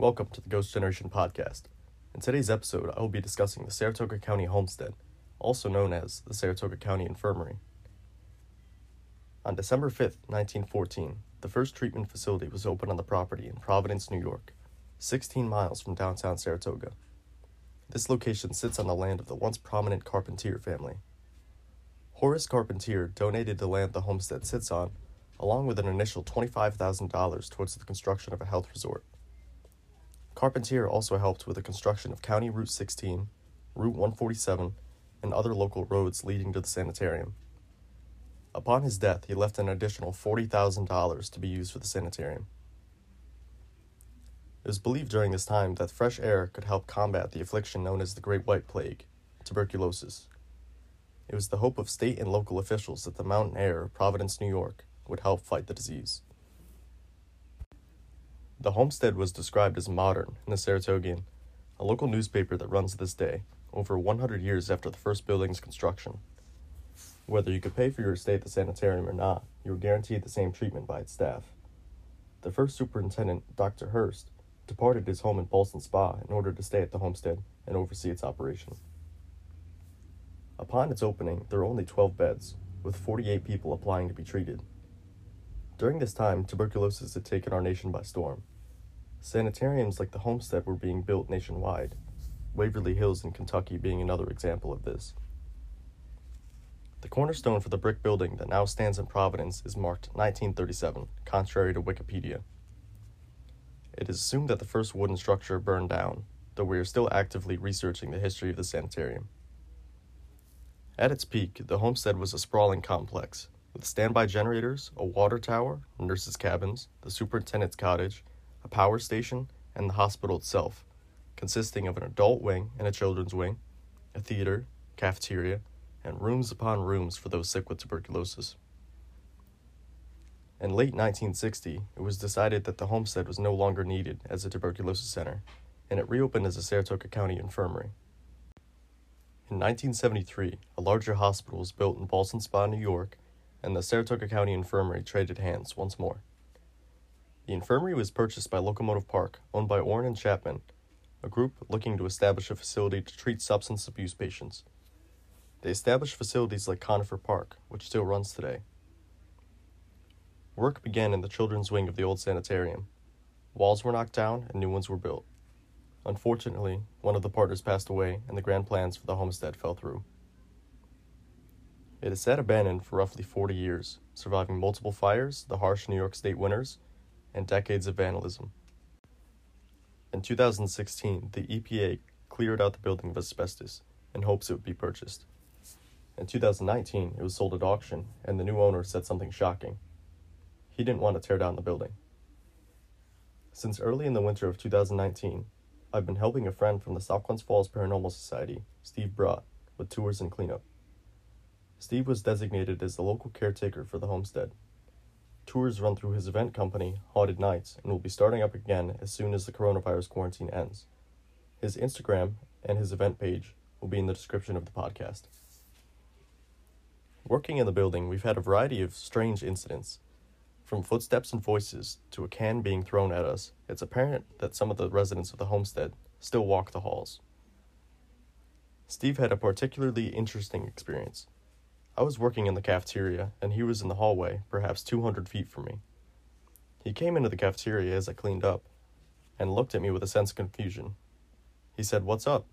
Welcome to the Ghost Generation podcast. In today's episode, I will be discussing the Saratoga County Homestead, also known as the Saratoga County Infirmary. On December 5th, 1914, the first treatment facility was opened on the property in Providence, New York, 16 miles from downtown Saratoga. This location sits on the land of the once prominent Carpentier family. Horace Carpentier donated the land the homestead sits on, along with an initial $25,000 towards the construction of a health resort. Carpentier also helped with the construction of County Route 16, Route 147, and other local roads leading to the sanitarium. Upon his death, he left an additional $40,000 to be used for the sanitarium. It was believed during this time that fresh air could help combat the affliction known as the Great White Plague, tuberculosis. It was the hope of state and local officials that the mountain air of Providence, New York, would help fight the disease. The homestead was described as modern in the Saratogian, a local newspaper that runs to this day, over 100 years after the first building's construction. Whether you could pay for your stay at the sanitarium or not, you were guaranteed the same treatment by its staff. The first superintendent, Dr. Hurst, departed his home in Ballston Spa in order to stay at the homestead and oversee its operation. Upon its opening, there were only 12 beds, with 48 people applying to be treated. During this time, tuberculosis had taken our nation by storm. Sanitariums like the Homestead were being built nationwide, Waverly Hills in Kentucky being another example of this. The cornerstone for the brick building that now stands in Providence is marked 1937, contrary to Wikipedia. It is assumed that the first wooden structure burned down, though we are still actively researching the history of the sanitarium. At its peak, the homestead was a sprawling complex, with standby generators, a water tower, nurses' cabins, the superintendent's cottage, a power station, and the hospital itself, consisting of an adult wing and a children's wing, a theater, cafeteria, and rooms upon rooms for those sick with tuberculosis. In late 1960, it was decided that the homestead was no longer needed as a tuberculosis center, and it reopened as a Saratoga County infirmary. In 1973, a larger hospital was built in Ballston Spa, New York, and the Saratoga County Infirmary traded hands once more. The infirmary was purchased by Locomotive Park, owned by Orrin and Chapman, a group looking to establish a facility to treat substance abuse patients. They established facilities like Conifer Park, which still runs today. Work began in the children's wing of the old sanitarium. Walls were knocked down and new ones were built. Unfortunately, one of the partners passed away and the grand plans for the homestead fell through. It has sat abandoned for roughly 40 years, surviving multiple fires, the harsh New York State winters, and decades of vandalism. In 2016, the EPA cleared out the building of asbestos in hopes it would be purchased. In 2019, it was sold at auction, and the new owner said something shocking. He didn't want to tear down the building. Since early in the winter of 2019, I've been helping a friend from the South Falls Paranormal Society, Steve Brott, with tours and cleanup. Steve was designated as the local caretaker for the homestead. Tours run through his event company, Haunted Nights, and will be starting up again as soon as the coronavirus quarantine ends. His Instagram and his event page will be in the description of the podcast. Working in the building, we've had a variety of strange incidents. From footsteps and voices to a can being thrown at us, it's apparent that some of the residents of the homestead still walk the halls. Steve had a particularly interesting experience. I was working in the cafeteria, and he was in the hallway, perhaps 200 feet from me. He came into the cafeteria as I cleaned up, and looked at me with a sense of confusion. He said, What's up?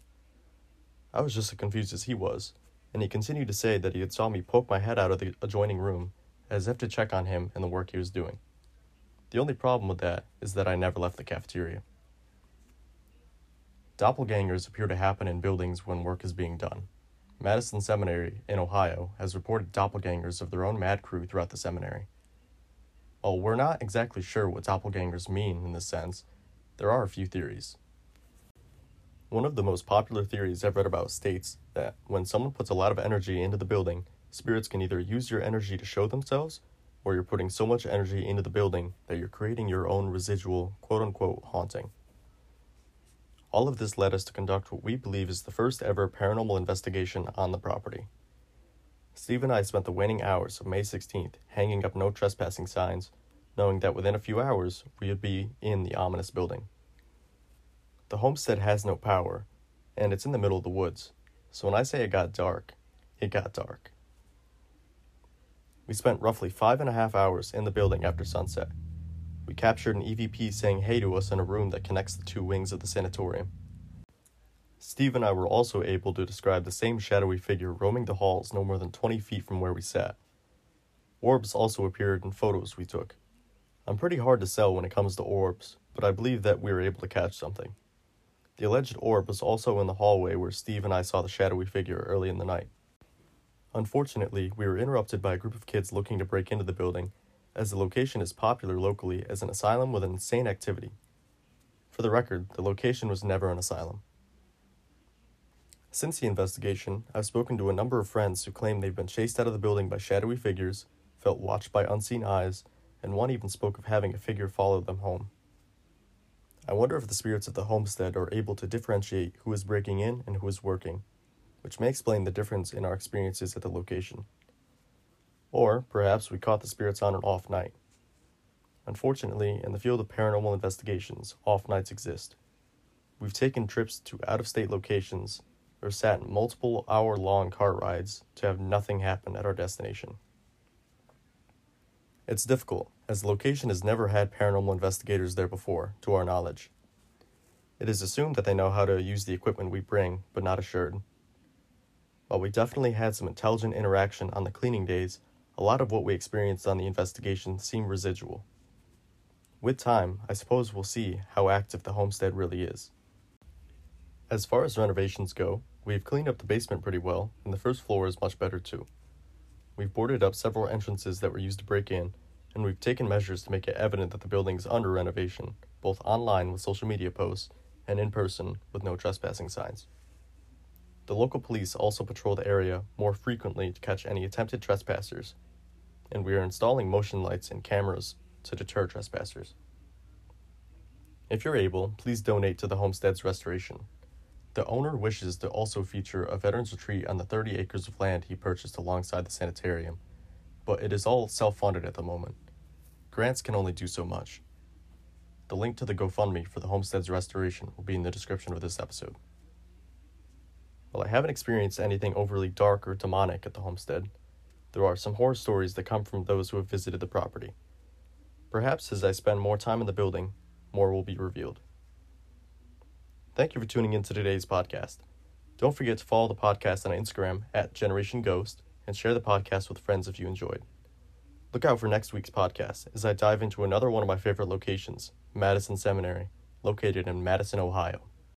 I was just as confused as he was, and he continued to say that he had saw me poke my head out of the adjoining room as if to check on him and the work he was doing. The only problem with that is that I never left the cafeteria. Doppelgangers appear to happen in buildings when work is being done. Madison Seminary in Ohio has reported doppelgangers of their own mad crew throughout the seminary. While we're not exactly sure what doppelgangers mean in this sense, there are a few theories. One of the most popular theories I've read about states that when someone puts a lot of energy into the building, spirits can either use your energy to show themselves, or you're putting so much energy into the building that you're creating your own residual quote unquote haunting. All of this led us to conduct what we believe is the first ever paranormal investigation on the property. Steve and I spent the waning hours of May 16th hanging up no trespassing signs, knowing that within a few hours we would be in the ominous building. The homestead has no power, and it's in the middle of the woods, so when I say it got dark, it got dark. We spent roughly five and a half hours in the building after sunset. We captured an EVP saying hey to us in a room that connects the two wings of the sanatorium. Steve and I were also able to describe the same shadowy figure roaming the halls no more than 20 feet from where we sat. Orbs also appeared in photos we took. I'm pretty hard to sell when it comes to orbs, but I believe that we were able to catch something. The alleged orb was also in the hallway where Steve and I saw the shadowy figure early in the night. Unfortunately, we were interrupted by a group of kids looking to break into the building, as the location is popular locally as an asylum with an insane activity. For the record, the location was never an asylum. Since the investigation, I've spoken to a number of friends who claim they've been chased out of the building by shadowy figures, felt watched by unseen eyes, and one even spoke of having a figure follow them home. I wonder if the spirits of the homestead are able to differentiate who is breaking in and who is working, which may explain the difference in our experiences at the location. Or perhaps we caught the spirits on an off night. Unfortunately, in the field of paranormal investigations, off nights exist. We've taken trips to out of state locations or sat in multiple hour long car rides to have nothing happen at our destination. It's difficult, as the location has never had paranormal investigators there before, to our knowledge. It is assumed that they know how to use the equipment we bring, but not assured. While we definitely had some intelligent interaction on the cleaning days, a lot of what we experienced on the investigation seemed residual. With time, I suppose we'll see how active the homestead really is. As far as renovations go, we've cleaned up the basement pretty well, and the first floor is much better too. We've boarded up several entrances that were used to break in, and we've taken measures to make it evident that the building is under renovation, both online with social media posts and in person with no trespassing signs. The local police also patrol the area more frequently to catch any attempted trespassers, and we are installing motion lights and cameras to deter trespassers. If you're able, please donate to the homestead's restoration. The owner wishes to also feature a veterans retreat on the 30 acres of land he purchased alongside the sanitarium, but it is all self funded at the moment. Grants can only do so much. The link to the GoFundMe for the homestead's restoration will be in the description of this episode. While I haven't experienced anything overly dark or demonic at the homestead, there are some horror stories that come from those who have visited the property. Perhaps as I spend more time in the building, more will be revealed. Thank you for tuning in to today's podcast. Don't forget to follow the podcast on Instagram at Generation Ghost and share the podcast with friends if you enjoyed. Look out for next week's podcast as I dive into another one of my favorite locations, Madison Seminary, located in Madison, Ohio.